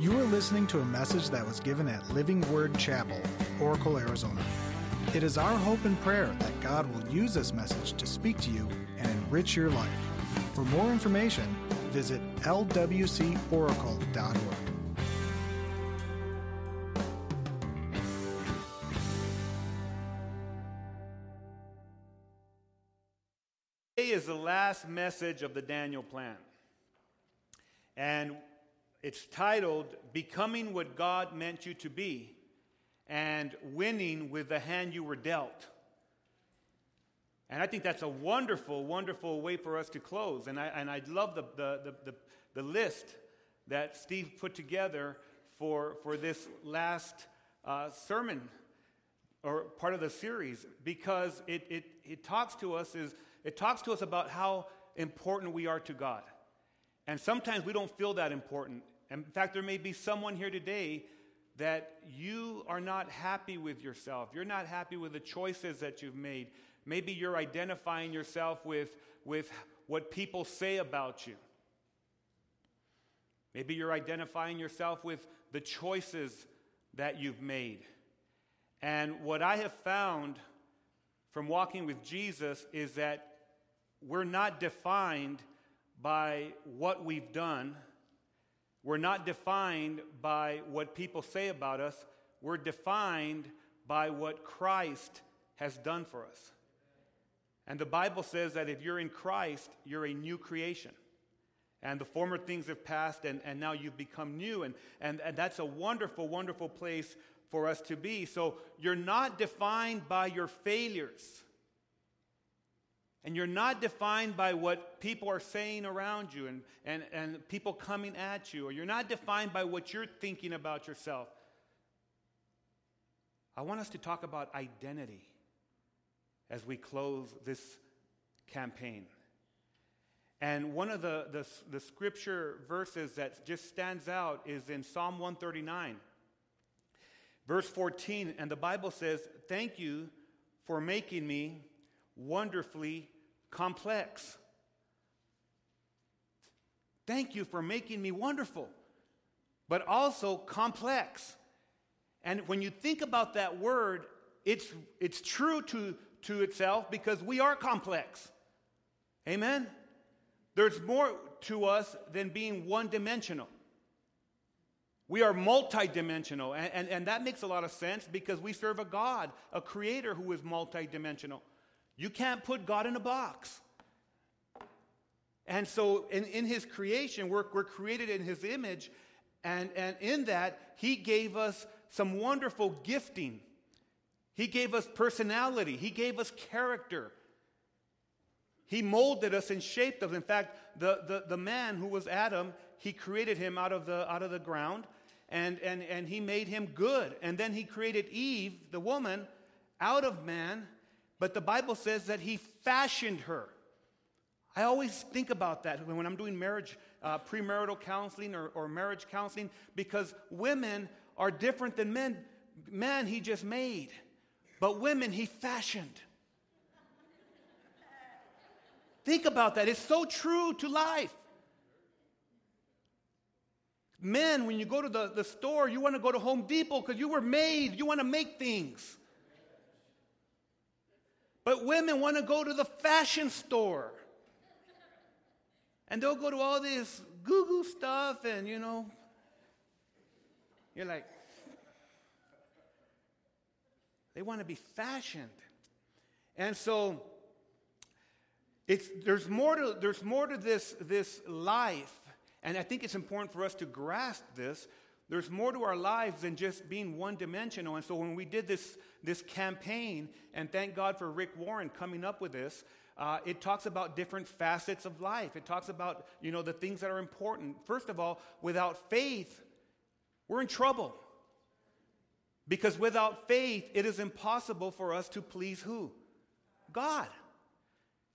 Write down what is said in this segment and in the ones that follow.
You are listening to a message that was given at Living Word Chapel, Oracle, Arizona. It is our hope and prayer that God will use this message to speak to you and enrich your life. For more information, visit lwcoracle.org. Today is the last message of the Daniel plan. And it's titled Becoming What God Meant You to Be and Winning with the Hand You Were Dealt. And I think that's a wonderful, wonderful way for us to close. And I, and I love the, the, the, the, list that Steve put together for, for this last uh, sermon or part of the series because it, it, it talks to us is it talks to us about how important we are to God. And sometimes we don't feel that important. In fact, there may be someone here today that you are not happy with yourself. You're not happy with the choices that you've made. Maybe you're identifying yourself with, with what people say about you. Maybe you're identifying yourself with the choices that you've made. And what I have found from walking with Jesus is that we're not defined by what we've done. We're not defined by what people say about us. We're defined by what Christ has done for us. And the Bible says that if you're in Christ, you're a new creation. And the former things have passed, and, and now you've become new. And, and, and that's a wonderful, wonderful place for us to be. So you're not defined by your failures. And you're not defined by what people are saying around you and, and, and people coming at you, or you're not defined by what you're thinking about yourself. I want us to talk about identity as we close this campaign. And one of the, the, the, scripture verses that just stands out is in Psalm 139, verse 14. And the Bible says, Thank you for making me wonderfully complex. Thank you for making me wonderful, but also complex. And when you think about that word, it's, it's true to, to itself because we are complex. Amen? There's more to us than being one dimensional. We are multidimensional, and, and, and, that makes a lot of sense because we serve a God, a creator who is multidimensional. You can't put God in a box. And so, in, in his creation, we're, we're created in his image, and, and in that, he gave us some wonderful gifting. He gave us personality, he gave us character. He molded us and shaped us. In fact, the, the, the man who was Adam, he created him out of the, out of the ground and, and, and he made him good. And then he created Eve, the woman, out of man but the Bible says that he fashioned her. I always think about that when I'm doing marriage, uh, premarital counseling or, or marriage counseling, because women are different than men. Men, he just made, but women, he fashioned. Think about that. It's so true to life. Men, when you go to the, the store, you want to go to Home Depot because you were made, you want to make things. But women want to go to the fashion store. And they'll go to all this goo goo stuff, and you know, you're like, they want to be fashioned. And so, it's, there's, more to, there's more to this, this life, and I think it's important for us to grasp this there's more to our lives than just being one dimensional. And so when we did this, this campaign, and thank God for Rick Warren coming up with this, uh, it talks about different facets of life. It talks about, you know, the things that are important. First of all, without faith, we're in trouble. Because without faith, it is impossible for us to please who? God.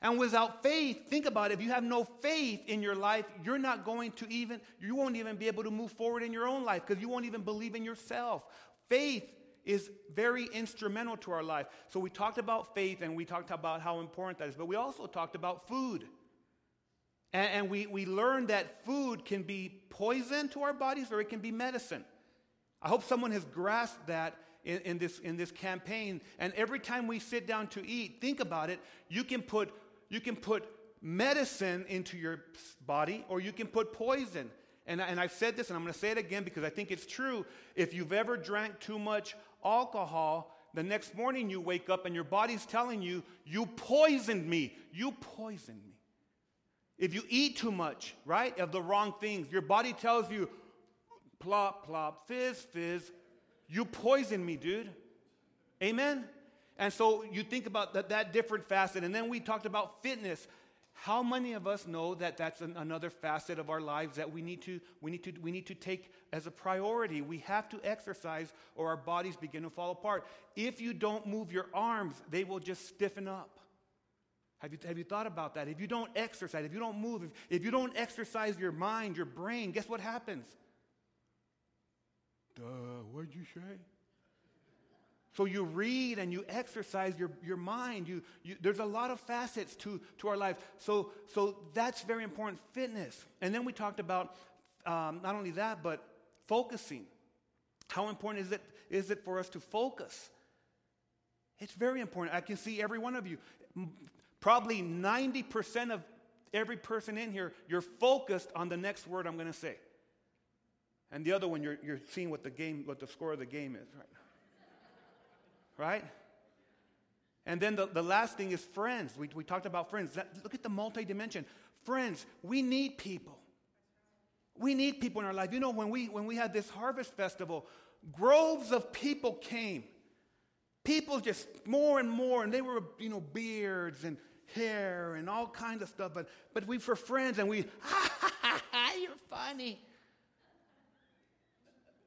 And without faith, think about it, if you have no faith in your life, you're not going to even, you won't even be able to move forward in your own life because you won't even believe in yourself. Faith is very instrumental to our life. So we talked about faith and we talked about how important that is, but we also talked about food. And, and we, we learn that food can be poison to our bodies or it can be medicine. I hope someone has grasped that in, in, this, in this campaign. And every time we sit down to eat, think about it. You can put, you can put medicine into your body or you can put poison. And, and I've said this and I'm going to say it again because I think it's true. If you've ever drank too much alcohol, the next morning you wake up and your body's telling you, You poisoned me. You poisoned me. If you eat too much, right, of the wrong things, your body tells you, plop, plop, fizz, fizz, you poisoned me, dude. Amen? And so you think about that, that different facet. And then we talked about fitness. How many of us know that that's an, another facet of our lives that we need, to, we, need to, we need to take as a priority? We have to exercise or our bodies begin to fall apart. If you don't move your arms, they will just stiffen up. Have you, have you thought about that? If you don't exercise, if you don't move, if, if you don't exercise your mind, your brain, guess what happens? Duh, what'd you say? So you read and you exercise your, your mind. You, you, there's a lot of facets to, to our life. So, so that's very important, fitness. And then we talked about um, not only that, but focusing. How important is it, is it for us to focus? It's very important. I can see every one of you. Probably 90% of every person in here, you're focused on the next word I'm going to say. And the other one, you're, you're seeing what the game, what the score of the game is, right? Right? And then the, the last thing is friends. We, we talked about friends. That, look at the multi dimension. Friends, we need people. We need people in our life. You know, when we, when we had this harvest festival, groves of people came. People just more and more, and they were, you know, beards and hair and all kinds of stuff. But, but we were friends and we, ha ha ha, ha you're funny.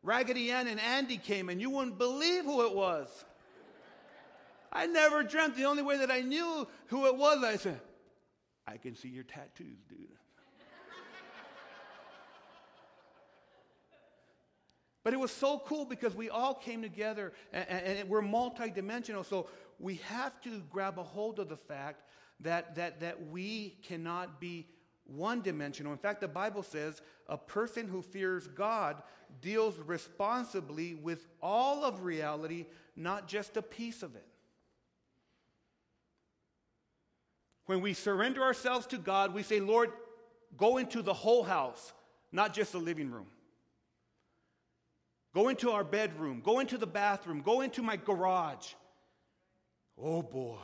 Raggedy Ann and Andy came and you wouldn't believe who it was. I never dreamt the only way that I knew who it was, I said, I can see your tattoos, dude. But it was so cool because we all came together and, and, and we're multidimensional. So we have to grab a hold of the fact that, that, that we cannot be one dimensional. In fact, the Bible says a person who fears God deals responsibly with all of reality, not just a piece of it. When we surrender ourselves to God, we say, Lord, go into the whole house, not just the living room. Go into our bedroom, go into the bathroom, go into my garage. Oh boy.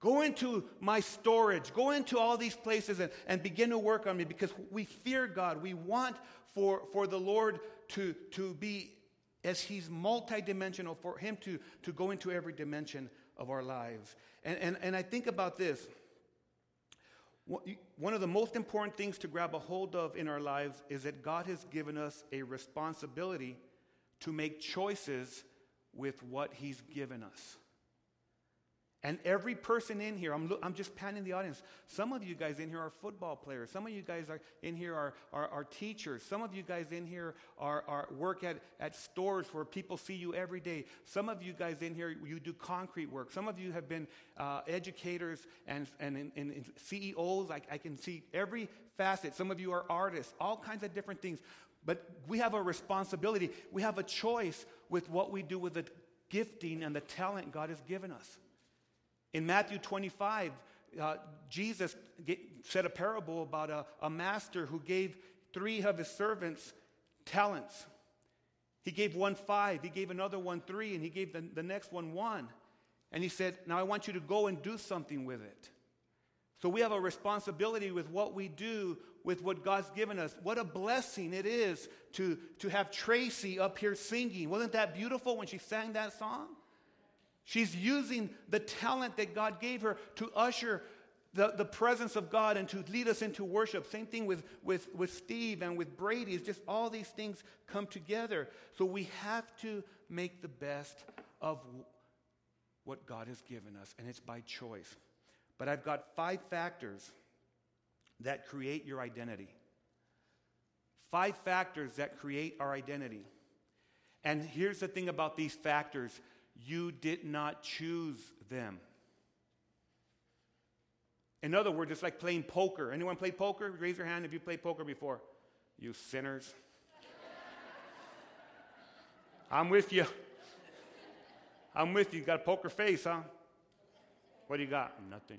Go into my storage. Go into all these places and, and begin to work on me because we fear God. We want for, for the Lord to, to be, as He's multidimensional, for Him to, to go into every dimension of our lives. And, and, and I think about this. One of the most important things to grab a hold of in our lives is that God has given us a responsibility to make choices with what He's given us. And every person in here, I'm, I'm just panning the audience. Some of you guys in here are football players. Some of you guys are in here are, are, are teachers. Some of you guys in here are, are work at, at stores where people see you every day. Some of you guys in here, you do concrete work. Some of you have been uh, educators and, and, and, and CEOs. I, I can see every facet. Some of you are artists, all kinds of different things. But we have a responsibility. We have a choice with what we do with the gifting and the talent God has given us. In Matthew 25, uh, Jesus get, said a parable about a, a master who gave three of his servants talents. He gave one five, he gave another one three, and he gave the, the next one one. And he said, Now I want you to go and do something with it. So we have a responsibility with what we do with what God's given us. What a blessing it is to, to have Tracy up here singing. Wasn't that beautiful when she sang that song? She's using the talent that God gave her to usher the, the presence of God and to lead us into worship. Same thing with, with, with Steve and with Brady. It's just all these things come together. So we have to make the best of what God has given us, and it's by choice. But I've got five factors that create your identity. Five factors that create our identity. And here's the thing about these factors you did not choose them. In other words, it's like playing poker. Anyone play poker? Raise your hand if you played poker before. You sinners. I'm with you. I'm with you. You got a poker face, huh? What do you got? Nothing.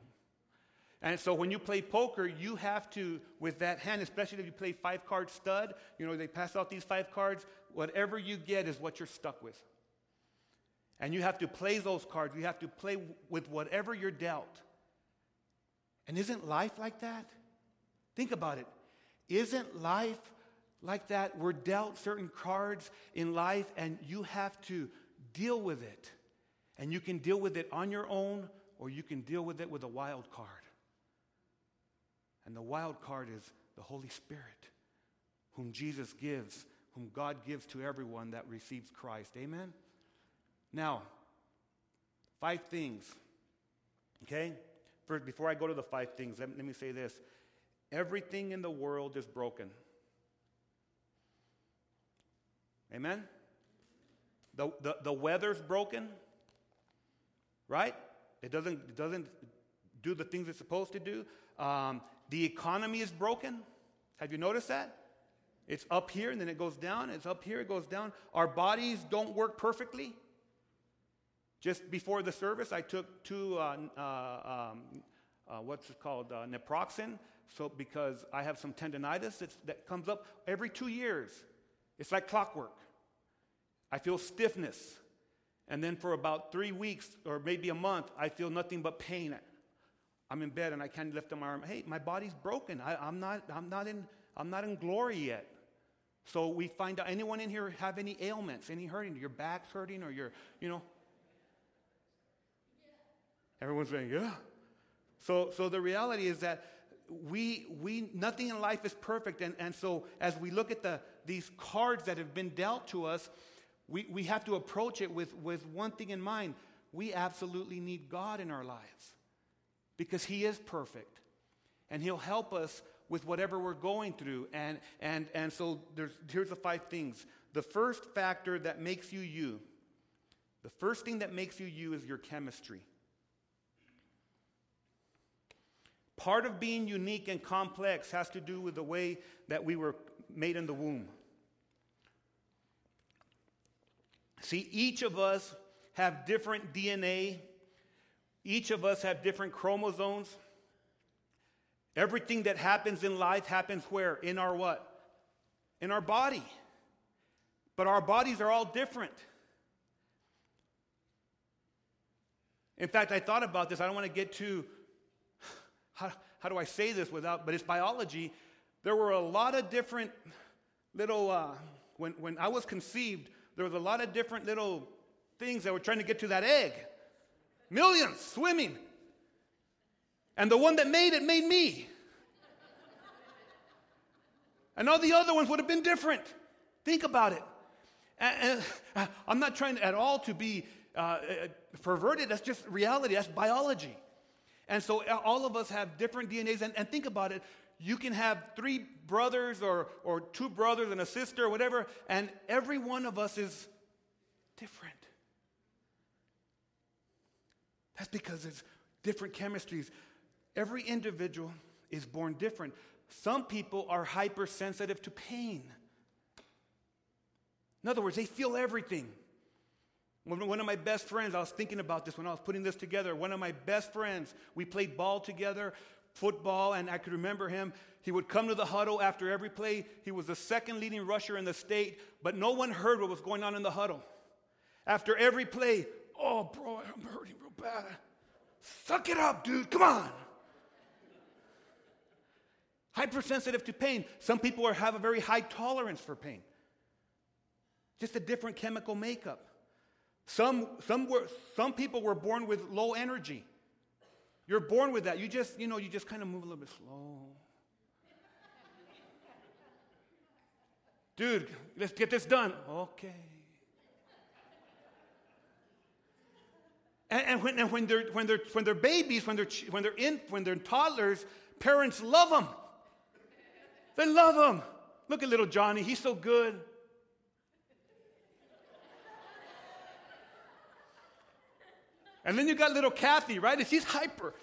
And so when you play poker, you have to, with that hand, especially if you play five card stud, you know, they pass out these five cards, whatever you get is what you're stuck with. And you have to play those cards. You have to play with whatever you're dealt. And isn't life like that? Think about it. Isn't life like that? We're dealt certain cards in life, and you have to deal with it. And you can deal with it on your own, or you can deal with it with a wild card. And the wild card is the Holy Spirit, whom Jesus gives, whom God gives to everyone that receives Christ. Amen? Now, five things. Okay? First, before I go to the five things, let, let me say this everything in the world is broken. Amen? The, the, the weather's broken, right? It doesn't, it doesn't do the things it's supposed to do. Um, the economy is broken. Have you noticed that? It's up here and then it goes down. It's up here, it goes down. Our bodies don't work perfectly. Just before the service, I took two, uh, uh, um, uh, what's it called, uh, naproxen. So, because I have some tendonitis that comes up every two years. It's like clockwork. I feel stiffness. And then for about three weeks or maybe a month, I feel nothing but pain. I'm in bed and I can't lift my arm. Hey, my body's broken. I, am not, I'm, not in, I'm not in glory yet. So we find out anyone in here have any ailments, any hurting? Your back's hurting or your, you know, Everyone's saying, yeah. So, so the reality is that we, we, nothing in life is perfect. And, and so as we look at the, these cards that have been dealt to us, we, we have to approach it with, with one thing in mind. We absolutely need God in our lives because He is perfect. And He'll help us with whatever we're going through. And, and, and so there's, here's the five things. The first factor that makes you you, the first thing that makes you you is your chemistry. Part of being unique and complex has to do with the way that we were made in the womb. See, each of us have different DNA. Each of us have different chromosomes. Everything that happens in life happens where? In our what? In our body. But our bodies are all different. In fact, I thought about this. I don't want to get too how, how do I say this without, but it's biology. There were a lot of different little, uh, when, when I was conceived, there was a lot of different little things that were trying to get to that egg. Millions swimming. And the one that made it made me. And all the other ones would have been different. Think about it. And, and I'm not trying at all to be uh, uh, perverted. That's just reality. That's biology. And so uh, all of us have different DNAs. And, and think about it you can have three brothers or, or two brothers and a sister or whatever, and every one of us is different. That's because it's different chemistries. Every individual is born different. Some people are hypersensitive to pain. In other words, they feel everything. One of my best friends, I was thinking about this when I was putting this together. One of my best friends, we played ball together, football, and I could remember him. He would come to the huddle after every play. He was the second leading rusher in the state, but no one heard what was going on in the huddle. After every play, oh, bro, I'm hurting real bad. Suck it up, dude. Come on. Hypersensitive to pain. Some people have a very high tolerance for pain, just a different chemical makeup. Some, some, were, some people were born with low energy. You're born with that. You just, you know, you just kind of move a little bit slow. Dude, let's get this done. Okay. And, and, when, and when, they're, when, they're, when they're babies, when they're, when, they're in, when they're toddlers, parents love them. They love them. Look at little Johnny, he's so good. And then you got little Kathy, right? She's hyper.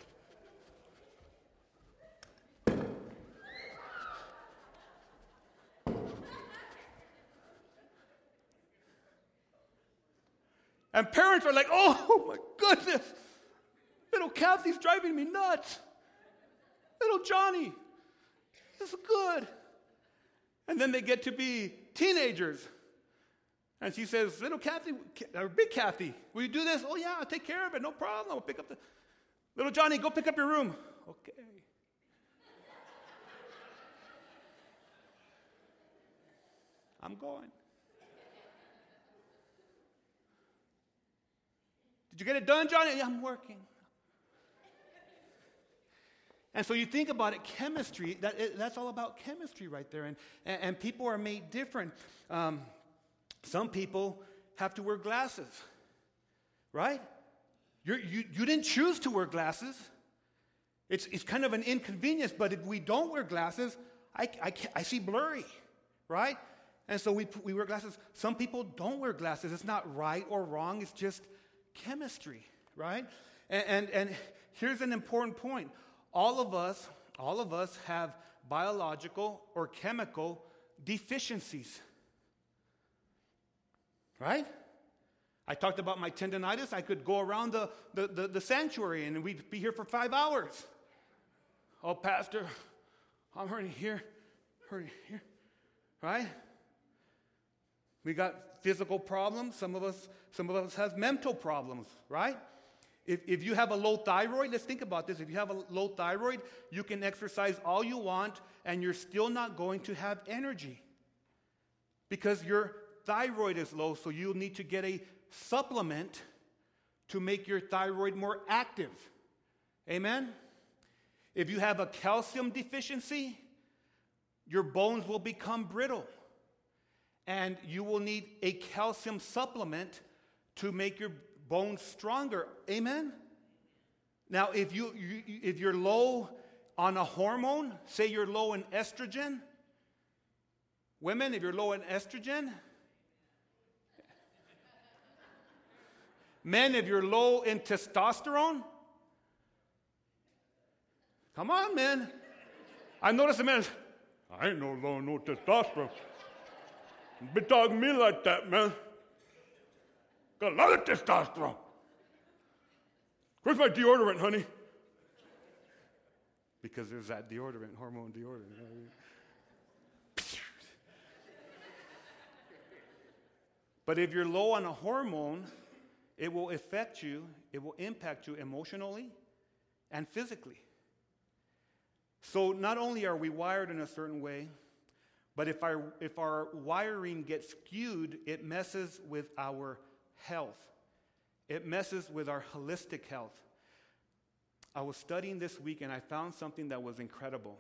And parents are like, oh my goodness, little Kathy's driving me nuts. Little Johnny, this is good. And then they get to be teenagers. And she says, Little Kathy, or big Kathy, will you do this? Oh, yeah, I'll take care of it, no problem. I'll pick up the. Little Johnny, go pick up your room. Okay. I'm going. Did you get it done, Johnny? Yeah, I'm working. And so you think about it, chemistry, that, that's all about chemistry right there. And, and, and people are made different. Um, some people have to wear glasses, right? You're, you you didn't choose to wear glasses. It's, it's kind of an inconvenience, but if we don't wear glasses, I, I, I see blurry, right? And so we, we wear glasses. Some people don't wear glasses. It's not right or wrong, it's just chemistry, right? And, and, and here's an important point all of us, all of us have biological or chemical deficiencies. Right? I talked about my tendonitis. I could go around the, the, the, the, sanctuary and we'd be here for five hours. Oh, Pastor, I'm hurting here, hurting here. Right? We got physical problems. Some of us, some of us have mental problems, right? If, if you have a low thyroid, let's think about this. If you have a low thyroid, you can exercise all you want and you're still not going to have energy because your thyroid is low, so you'll need to get a supplement to make your thyroid more active. Amen? If you have a calcium deficiency, your bones will become brittle and you will need a calcium supplement to make your bones stronger. Amen? Now, if, you, you, if you're low on a hormone, say you're low in estrogen, women, if you're low in estrogen, men, if you're low in testosterone, come on, men. I noticed a man, I ain't no low no testosterone. Be talking me like that, man. Got a lot of testosterone. Where's my deodorant, honey? Because there's that deodorant, hormone deodorant. but if you're low on a hormone, it will affect you, it will impact you emotionally and physically. So not only are we wired in a certain way, but if our, if our wiring gets skewed, it messes with our health. It messes with our holistic health. I was studying this week and I found something that was incredible.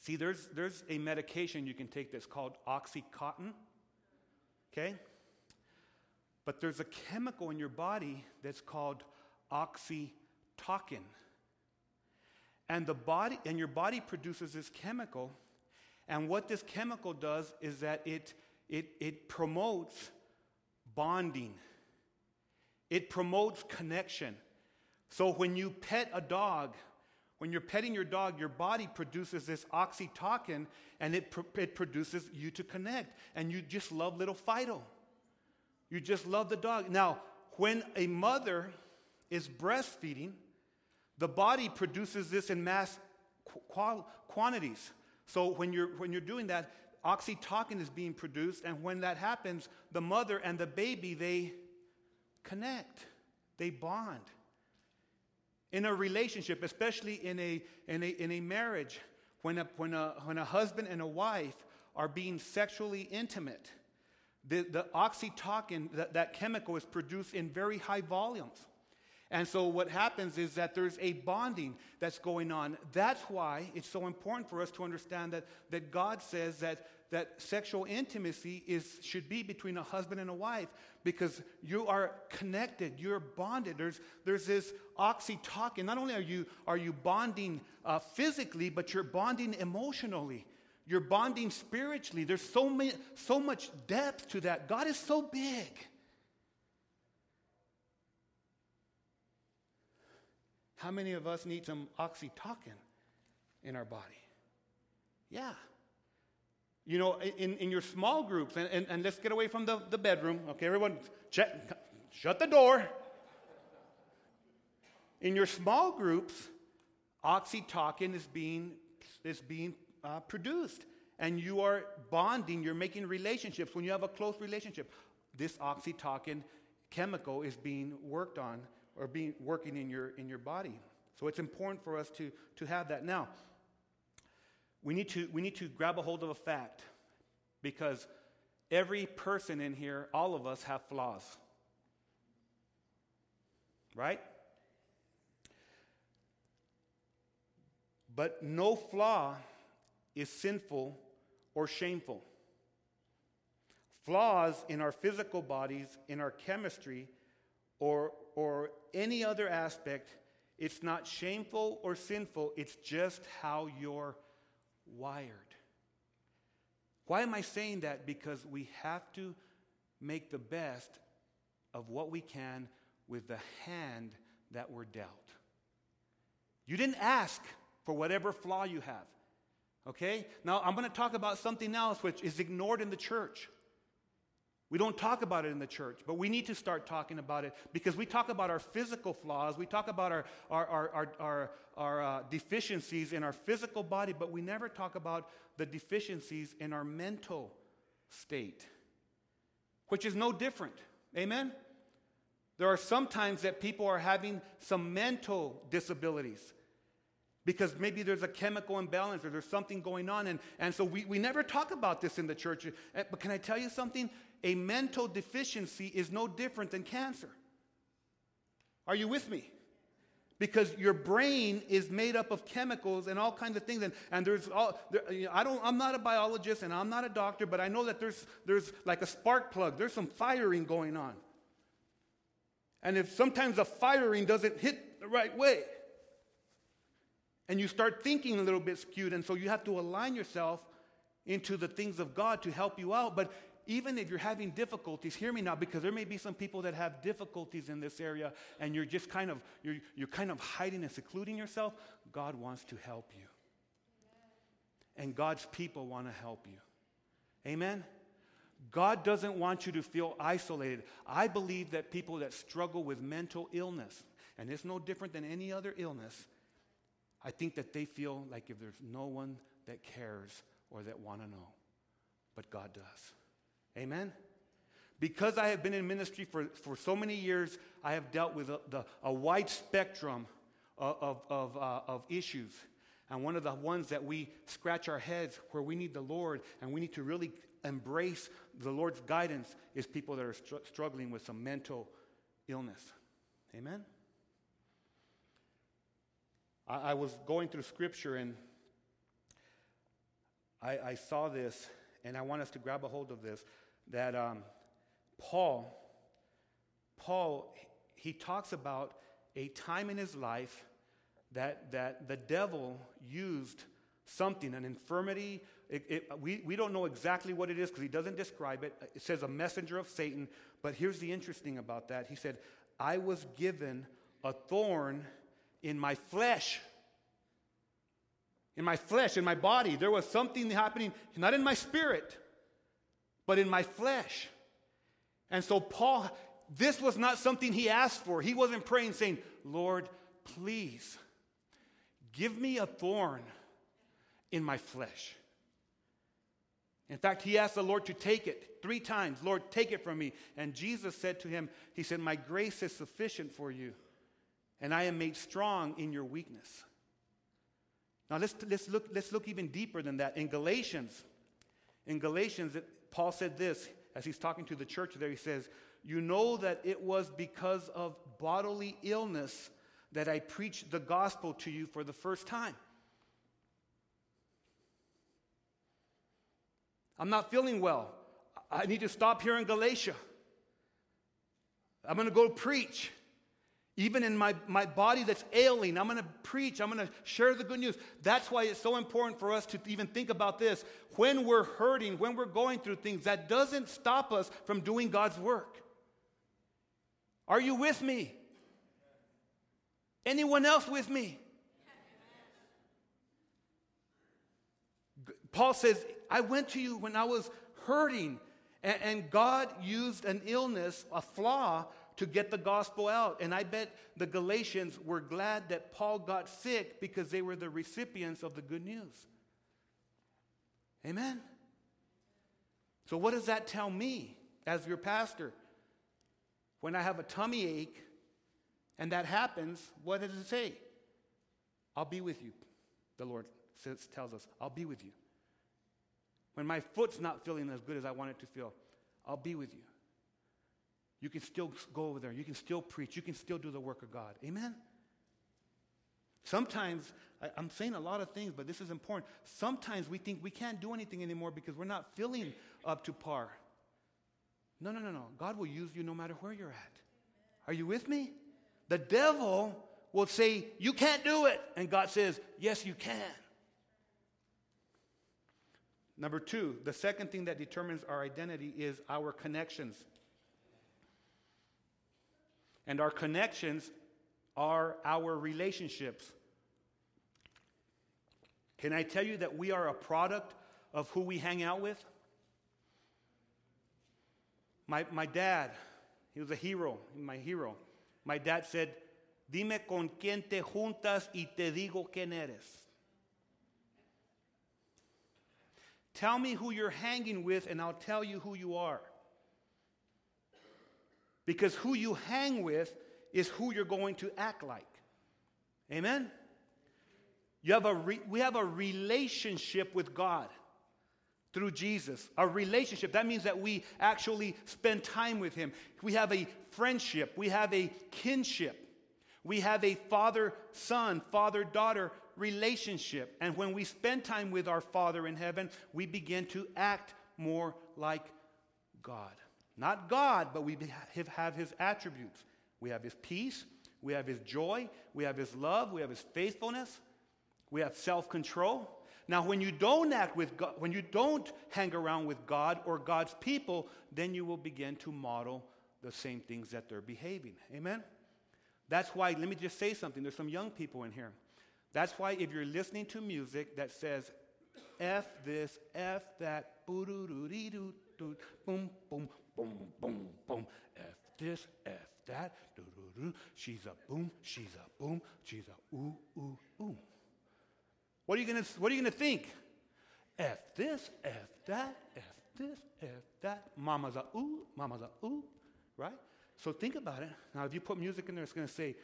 See, there's, there's a medication you can take that's called Oxycontin, okay? But there's a chemical in your body that's called oxytocin. And the body and your body produces this chemical, and what this chemical does is that it it, it promotes bonding, it promotes connection. So when you pet a dog, when you're petting your dog, your body produces this oxytocin and it, it produces you to connect. And you just love little Fido. You just love the dog. Now, when a mother is breastfeeding, the body produces this in mass qu- quantities. So when you're, when you're doing that, oxytocin is being produced, and when that happens, the mother and the baby, they connect, they bond. In a relationship, especially in a, in a, in a marriage, when a, when, a, when a husband and a wife are being sexually intimate, the, the oxytocin, that, that chemical, is produced in very high volumes. And so what happens is that there's a bonding that's going on. That's why it's so important for us to understand that, that God says that, that sexual intimacy is, should be between a husband and a wife because you are connected, you're bonded. There's, there's this oxytocin. Not only are you, are you bonding uh, physically, but you're bonding emotionally. You're bonding spiritually. There's so, many, so much depth to that. God is so big. How many of us need some oxytocin in our body? Yeah. You know, in, in your small groups, and, and, and let's get away from the, the bedroom. Okay, everyone, check, shut the door. In your small groups, oxytocin is being, is being uh, produced. And you are bonding, you're making relationships. When you have a close relationship, this oxytocin chemical is being worked on or being working in your, in your body. So it's important for us to, to have that. Now, we need, to, we need to grab a hold of a fact because every person in here, all of us have flaws. Right? But no flaw is sinful or shameful. Flaws in our physical bodies, in our chemistry, or, or any other aspect, it's not shameful or sinful, it's just how you're wired. Why am I saying that? Because we have to make the best of what we can with the hand that we're dealt. You didn't ask for whatever flaw you have. Okay? Now, I'm going to talk about something else which is ignored in the church. We don't talk about it in the church, but we need to start talking about it because we talk about our physical flaws, we talk about our, our, our, our, our, uh, deficiencies in our physical body, but we never talk about the deficiencies in our mental state, which is no different. Amen? There are some times that people are having some mental disabilities because maybe there's a chemical imbalance or there's something going on. And, and so we, we never talk about this in the church. Eh, but can I tell you something? A mental deficiency is no different than cancer. Are you with me? Because your brain is made up of chemicals and all kinds of things. And, and there's all, there, I don't, I'm not a biologist and I'm not a doctor, but I know that there's, there's like a spark plug, there's some firing going on. And if sometimes the firing doesn't hit the right way, and you start thinking a little bit skewed, and so you have to align yourself into the things of God to help you out. But even if you're having difficulties, hear me now, because there may be some people that have difficulties in this area, and you're just kind of you're, you're kind of hiding and secluding yourself. God wants to help you, and God's people want to help you. Amen. God doesn't want you to feel isolated. I believe that people that struggle with mental illness, and it's no different than any other illness, I think that they feel like if there's no one that cares or that want to know, but God does. Amen? Because I have been in ministry for, for so many years, I have dealt with a, the, a wide spectrum of, of, uh, of issues. And one of the ones that we scratch our heads where we need the Lord and we need to really embrace the Lord's guidance is people that are str- struggling with some mental illness. Amen? I, I was going through scripture and I, I, saw this, and I want us to grab a hold of this that um, Paul, Paul, he talks about a time in his life that, that the devil used something, an infirmity. It, it, we, we don't know exactly what it is because he doesn't describe it. It says a messenger of Satan. But here's the interesting about that. He said, I was given a thorn in my flesh. In my flesh, in my body, there was something happening, not in my spirit, but in my flesh. And so, Paul, this was not something he asked for. He wasn't praying, saying, Lord, please give me a thorn in my flesh. In fact, he asked the Lord to take it three times Lord, take it from me. And Jesus said to him, He said, My grace is sufficient for you and I am made strong in your weakness. Now let's, let's, look, let's look even deeper than that. In Galatians, in Galatians, it, Paul said this as he's talking to the church there. He says, You know that it was because of bodily illness that I preached the gospel to you for the first time. I'm not feeling well. I need to stop here in Galatia. I'm going to go preach. Even in my, my body that's ailing, I'm going to preach, I'm going to share the good news. That's why it's so important for us to even think about this. When we're hurting, when we're going through things, that doesn't stop us from doing God's work. Are you with me? Anyone else with me? Paul says, I went to you when I was hurting. And, and God used an illness, a flaw, to get the gospel out. And I bet the Galatians were glad that Paul got sick because they were the recipients of the good news. Amen? So, what does that tell me as your pastor? When I have a tummy ache and that happens, what does it say? I'll be with you, the Lord says, tells us. I'll be with you. When my foot's not feeling as good as I want it to feel, I'll be with you. You can still go over there. You can still preach. You can still do the work of God. Amen? Sometimes, I, am saying a lot of things, but this is important. Sometimes we think we can't do anything anymore because we're not feeling up to par. No, no, no, no. God will use you no matter where you're at. Are you with me? The devil will say, You can't do it. And God says, Yes, you can. Number two, the second thing that determines our identity is our connections. And our connections are our relationships. Can I tell you that we are a product of who we hang out with? My, my dad, he was a hero, my hero. My dad said, Dime con quién te juntas y te digo quién eres. Tell me who you're hanging with, and I'll tell you who you are. Because who you hang with is who you're going to act like. Amen? You have a re- we have a relationship with God through Jesus. A relationship. That means that we actually spend time with Him. We have a friendship. We have a kinship. We have a father son, father daughter relationship. And when we spend time with our Father in heaven, we begin to act more like God. Not God, but we have His attributes. We have His peace, we have His joy, we have His love, we have His faithfulness, we have self control. Now, when you don't act with God, when you don't hang around with God or God's people, then you will begin to model the same things that they're behaving. Amen? That's why, let me just say something. There's some young people in here. That's why if you're listening to music that says F this, F that, boom, boom, boom, boom, boom, F this, F that, she's a boom, she's a boom, she's a ooh, ooh, ooh. What are you gonna what are you gonna think? F this, F that, F this, F that. Mama's a ooh, mama's a ooh, right? So think about it. Now, if you put music in there, it's going to say,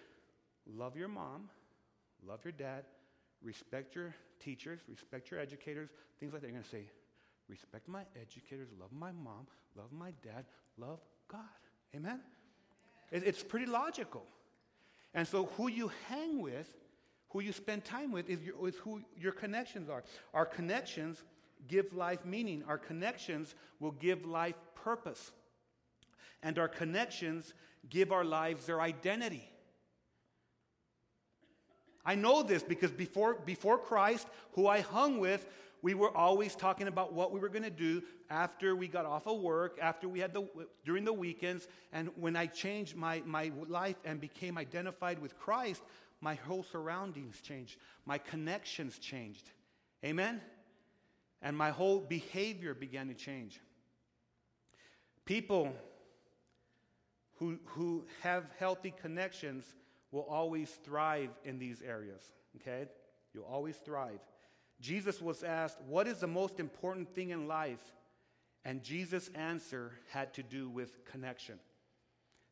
love your mom, love your dad, respect your teachers, respect your educators, things like that. You're going to say, respect my educators, love my mom, love my dad, love God. Amen? It's pretty logical. And so, who you hang with, who you spend time with, is, your, is who your connections are. Our connections give life meaning, our connections will give life purpose and our connections give our lives their identity. I know this because before, before Christ, who I hung with, we were always talking about what we were going to do after we got off of work, after we had the, during the weekends. And when I changed my, my life and became identified with Christ, my whole surroundings changed. My connections changed. Amen? And my whole behavior began to change. People who, who have healthy connections will always thrive in these areas, okay? You'll always thrive. Jesus was asked, What is the most important thing in life? And Jesus' answer had to do with connection.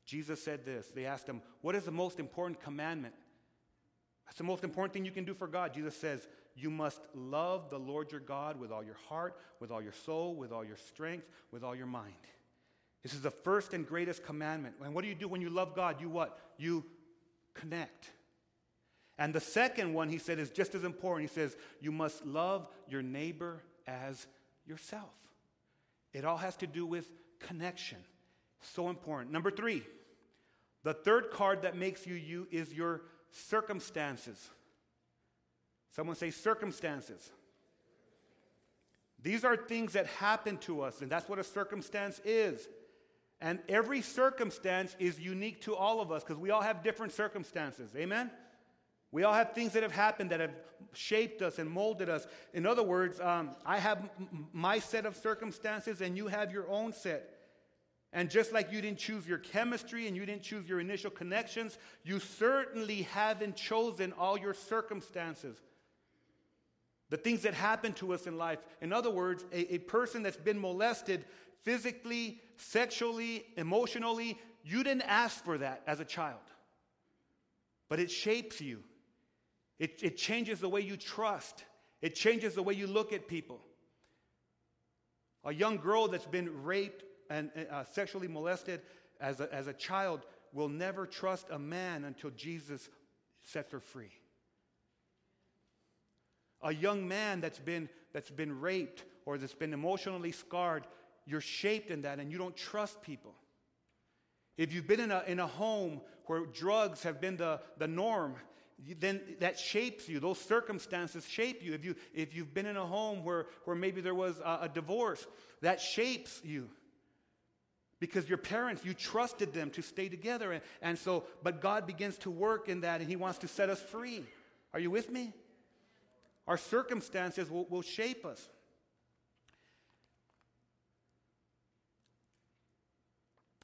Jesus said this. They asked him, What is the most important commandment? That's the most important thing you can do for God. Jesus says, You must love the Lord your God with all your heart, with all your soul, with all your strength, with all your mind. This is the first and greatest commandment. And what do you do when you love God? You what? You connect. And the second one, he said, is just as important. He says, You must love your neighbor as yourself. It all has to do with connection. So important. Number three, the third card that makes you you is your circumstances. Someone say circumstances. These are things that happen to us, and that's what a circumstance is. And every circumstance is unique to all of us because we all have different circumstances. Amen? We all have things that have happened that have shaped us and molded us. In other words, um, I have m- my set of circumstances and you have your own set. And just like you didn't choose your chemistry and you didn't choose your initial connections, you certainly haven't chosen all your circumstances. The things that happen to us in life. In other words, a, a person that's been molested physically, sexually, emotionally, you didn't ask for that as a child. But it shapes you, it, it changes the way you trust, it changes the way you look at people. A young girl that's been raped and uh, sexually molested as a, as a child will never trust a man until Jesus sets her free. A young man that's been, that's been raped or that's been emotionally scarred, you're shaped in that and you don't trust people. If you've been in a, in a home where drugs have been the, the norm, then that shapes you. Those circumstances shape you. If, you. if you've been in a home where, where maybe there was a, a divorce, that shapes you because your parents you trusted them to stay together and, and so but god begins to work in that and he wants to set us free are you with me our circumstances will, will shape us.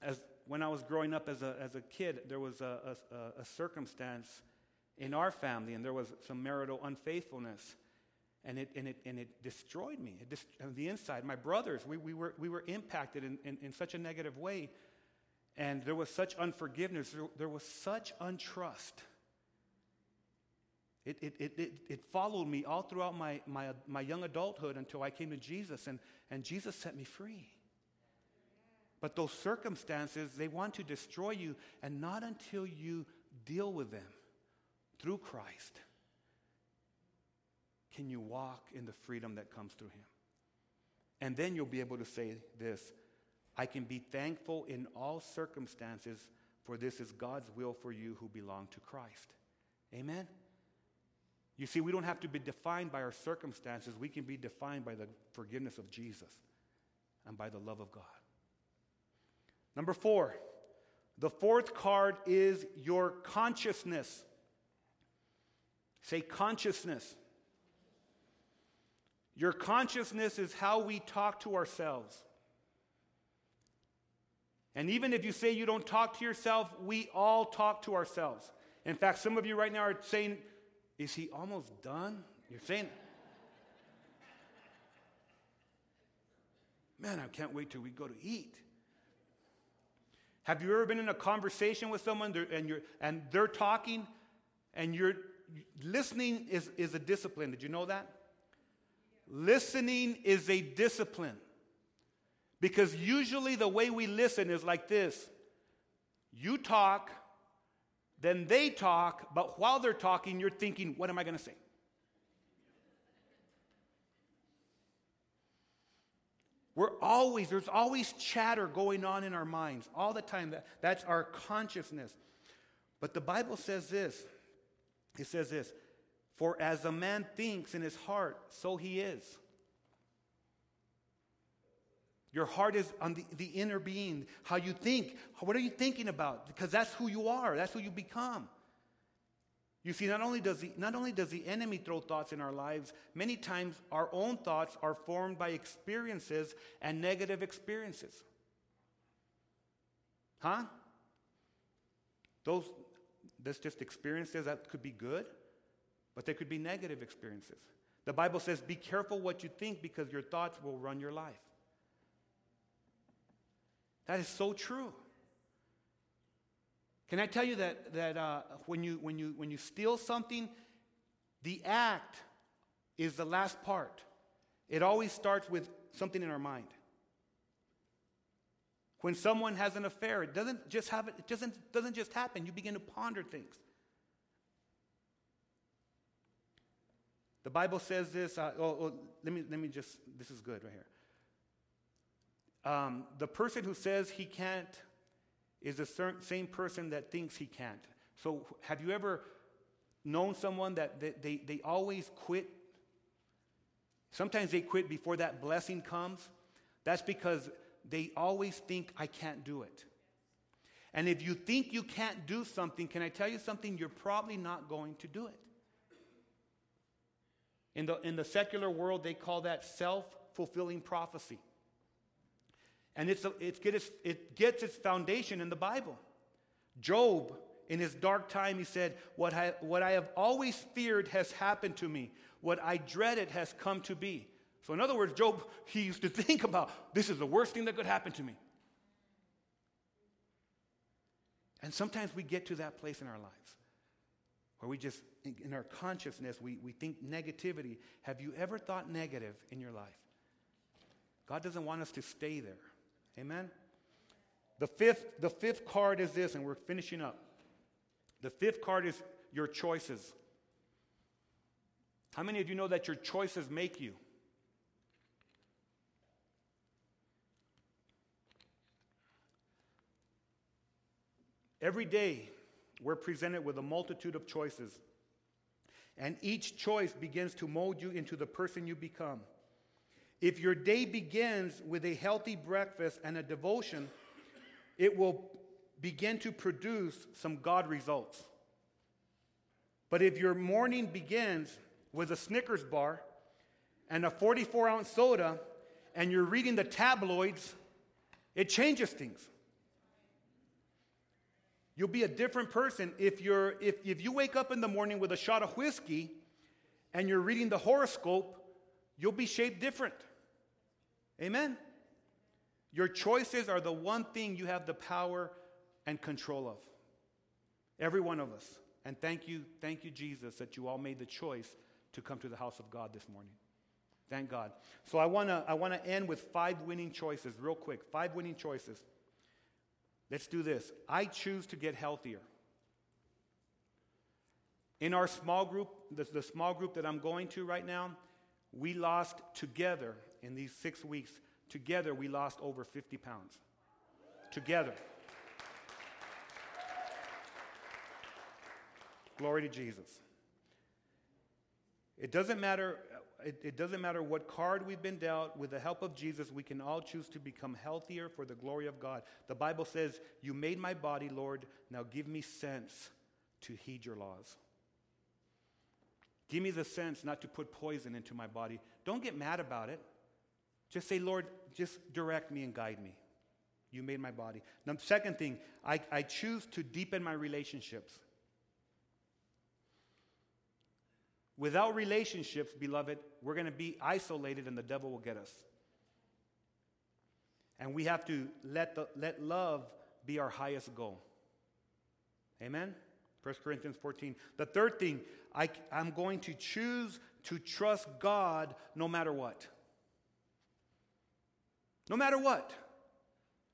As when I was growing up as a, as a kid, there was a, a, a circumstance in our family, and there was some marital unfaithfulness and it, and it, and it destroyed me it dist- on the inside. My brothers, we, we, were, we were impacted in, in, in, such a negative way. And there was such unforgiveness, there, there was such untrust. It, it, it, it, followed me all throughout my, my, my young adulthood until I came to Jesus, and, and Jesus set me free. But those circumstances, they want to destroy you, and not until you deal with them through Christ can you walk in the freedom that comes through Him. And then you'll be able to say this I can be thankful in all circumstances, for this is God's will for you who belong to Christ. Amen? You see, we don't have to be defined by our circumstances. We can be defined by the forgiveness of Jesus and by the love of God. Number four, the fourth card is your consciousness. Say consciousness. Your consciousness is how we talk to ourselves. And even if you say you don't talk to yourself, we all talk to ourselves. In fact, some of you right now are saying, is he almost done? You're saying, Man, I can't wait till we go to eat. Have you ever been in a conversation with someone and, and they're talking and you're listening is, is a discipline? Did you know that? Listening is a discipline. Because usually the way we listen is like this you talk, then they talk, but while they're talking, you're thinking, what am I going to say? We're always, there's always chatter going on in our minds all the time. That, that's our consciousness. But the Bible says this it says this For as a man thinks in his heart, so he is. Your heart is on the, the inner being, how you think. What are you thinking about? Because that's who you are, that's who you become. You see, not only, does the, not only does the enemy throw thoughts in our lives, many times our own thoughts are formed by experiences and negative experiences. Huh? Those, that's just experiences that could be good, but they could be negative experiences. The Bible says, be careful what you think because your thoughts will run your life. That is so true. Can I tell you that, that uh, when, you, when, you, when you steal something, the act is the last part. It always starts with something in our mind. When someone has an affair, it doesn't just, have, it doesn't, doesn't just happen. You begin to ponder things. The Bible says this. Uh, oh, oh, let, me, let me just, this is good right here. Um, the person who says he can't is the same person that thinks he can't. So, have you ever known someone that they, they, they always quit? Sometimes they quit before that blessing comes. That's because they always think, I can't do it. And if you think you can't do something, can I tell you something? You're probably not going to do it. In the, in the secular world, they call that self fulfilling prophecy. And it's a, it, gets, it gets its foundation in the Bible. Job, in his dark time, he said, what I, what I have always feared has happened to me. What I dreaded has come to be. So, in other words, Job, he used to think about this is the worst thing that could happen to me. And sometimes we get to that place in our lives where we just, in our consciousness, we, we think negativity. Have you ever thought negative in your life? God doesn't want us to stay there. Amen? The fifth, the fifth card is this, and we're finishing up. The fifth card is your choices. How many of you know that your choices make you? Every day, we're presented with a multitude of choices. And each choice begins to mold you into the person you become. If your day begins with a healthy breakfast and a devotion, it will begin to produce some God results. But if your morning begins with a Snickers bar and a 44 ounce soda and you're reading the tabloids, it changes things. You'll be a different person if, you're, if, if you wake up in the morning with a shot of whiskey and you're reading the horoscope, you'll be shaped different. Amen? Your choices are the one thing you have the power and control of. Every one of us. And thank you, thank you, Jesus, that you all made the choice to come to the house of God this morning. Thank God. So I want to I want to end with five winning choices real quick. Five winning choices. Let's do this. I choose to get healthier. In our small group, the, the, small group that I'm going to right now, we lost together in these six weeks, together we lost over 50 pounds. Together. Glory to Jesus. It doesn't matter it, it, doesn't matter what card we've been dealt, with the help of Jesus, we can all choose to become healthier for the glory of God. The Bible says, You made my body, Lord, now give me sense to heed your laws. Give me the sense not to put poison into my body. Don't get mad about it. Just say, Lord, just direct me and guide me. You made my body. The second thing, I, I choose to deepen my relationships. Without relationships, beloved, we're going to be isolated and the devil will get us. And we have to let, the, let love be our highest goal. Amen? 1 Corinthians 14. The third thing, I, I'm going to choose to trust God no matter what. No matter what.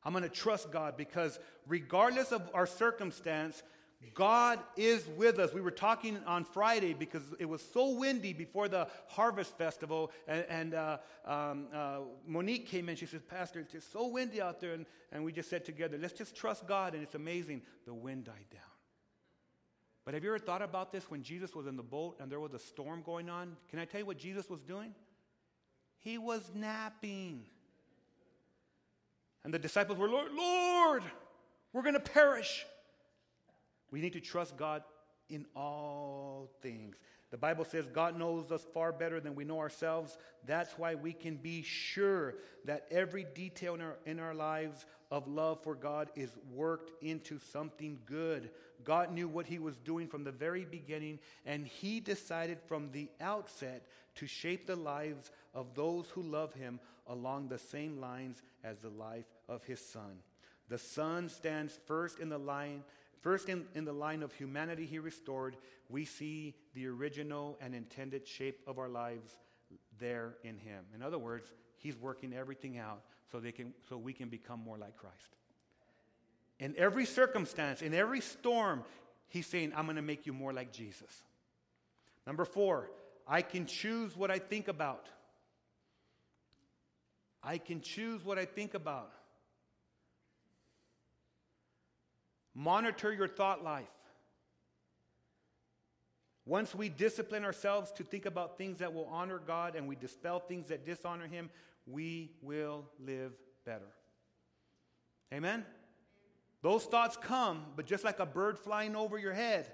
I'm going to trust God because regardless of our circumstance, God is with us. We were talking on Friday because it was so windy before the Harvest Festival, and, and uh, um, uh, Monique came in. She says, Pastor, it's just so windy out there. And, and we just said together, let's just trust God. And it's amazing. The wind died down. But have you ever thought about this when Jesus was in the boat and there was a storm going on? Can I tell you what Jesus was doing? He was napping. And the disciples were, Lord, Lord we're going to perish. We need to trust God in all things. The Bible says God knows us far better than we know ourselves. That's why we can be sure that every detail in our, in our lives of love for God is worked into something good. God knew what He was doing from the very beginning, and He decided from the outset to shape the lives of those who love Him along the same lines as the life of His Son. The Son stands first in the line First, in, in the line of humanity he restored, we see the original and intended shape of our lives there in him. In other words, he's working everything out so, they can, so we can become more like Christ. In every circumstance, in every storm, he's saying, I'm going to make you more like Jesus. Number four, I can choose what I think about. I can choose what I think about. Monitor your thought life. Once we discipline ourselves to think about things that will honor God and we dispel things that dishonor Him, we will live better. Amen? Those thoughts come, but just like a bird flying over your head,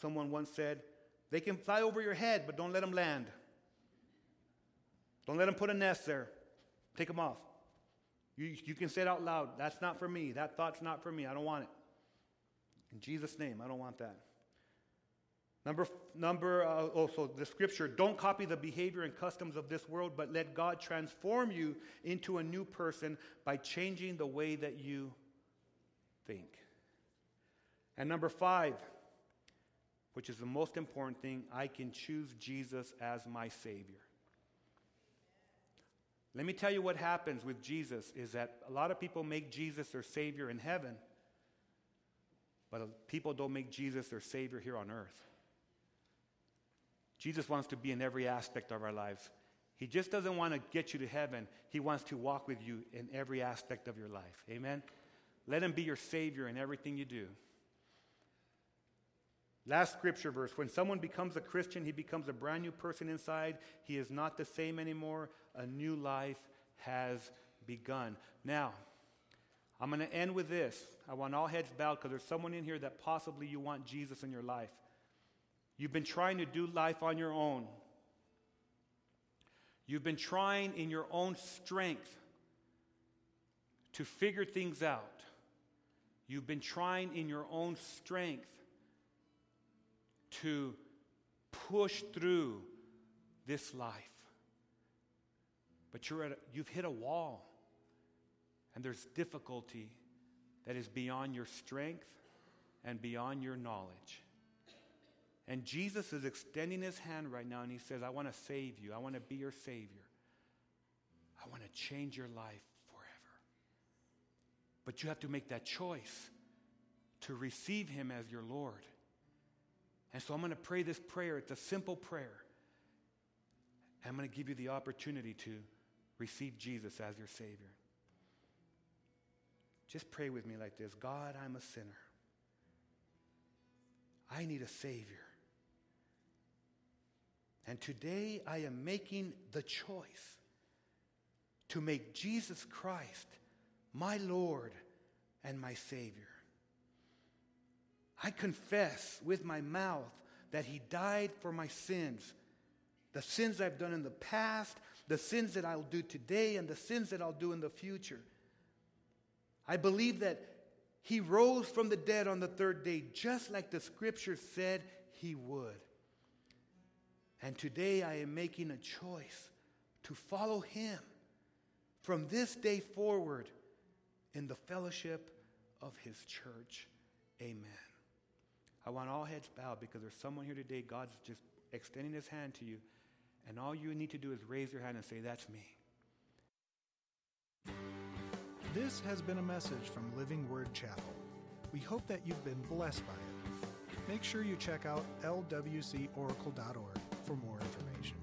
someone once said, they can fly over your head, but don't let them land. Don't let them put a nest there. Take them off. You, you can say it out loud. That's not for me. That thought's not for me. I don't want it. In Jesus' name, I don't want that. Number, number uh, also the scripture don't copy the behavior and customs of this world, but let God transform you into a new person by changing the way that you think. And number five, which is the most important thing, I can choose Jesus as my Savior. Let me tell you what happens with Jesus is that a lot of people make Jesus their Savior in heaven, but people don't make Jesus their Savior here on earth. Jesus wants to be in every aspect of our lives. He just doesn't want to get you to heaven, He wants to walk with you in every aspect of your life. Amen? Let Him be your Savior in everything you do. Last scripture verse when someone becomes a Christian, he becomes a brand new person inside. He is not the same anymore. A new life has begun. Now, I'm going to end with this. I want all heads bowed because there's someone in here that possibly you want Jesus in your life. You've been trying to do life on your own. You've been trying in your own strength to figure things out. You've been trying in your own strength to push through this life. But you're at a, you've hit a wall, and there's difficulty that is beyond your strength and beyond your knowledge. And Jesus is extending his hand right now, and he says, I want to save you. I want to be your Savior. I want to change your life forever. But you have to make that choice to receive him as your Lord. And so I'm going to pray this prayer. It's a simple prayer. I'm going to give you the opportunity to receive Jesus as your Savior. Just pray with me like this God, I'm a sinner. I need a Savior. And today I am making the choice to make Jesus Christ my Lord and my Savior. I confess with my mouth that He died for my sins, the sins I've done in the past, the sins that I'll do today, and the sins that I'll do in the future. I believe that He rose from the dead on the third day, just like the scripture said He would. And today I am making a choice to follow Him from this day forward in the fellowship of His church. Amen. I want all heads bowed because there's someone here today, God's just extending his hand to you, and all you need to do is raise your hand and say, That's me. This has been a message from Living Word Chapel. We hope that you've been blessed by it. Make sure you check out lwcoracle.org for more information.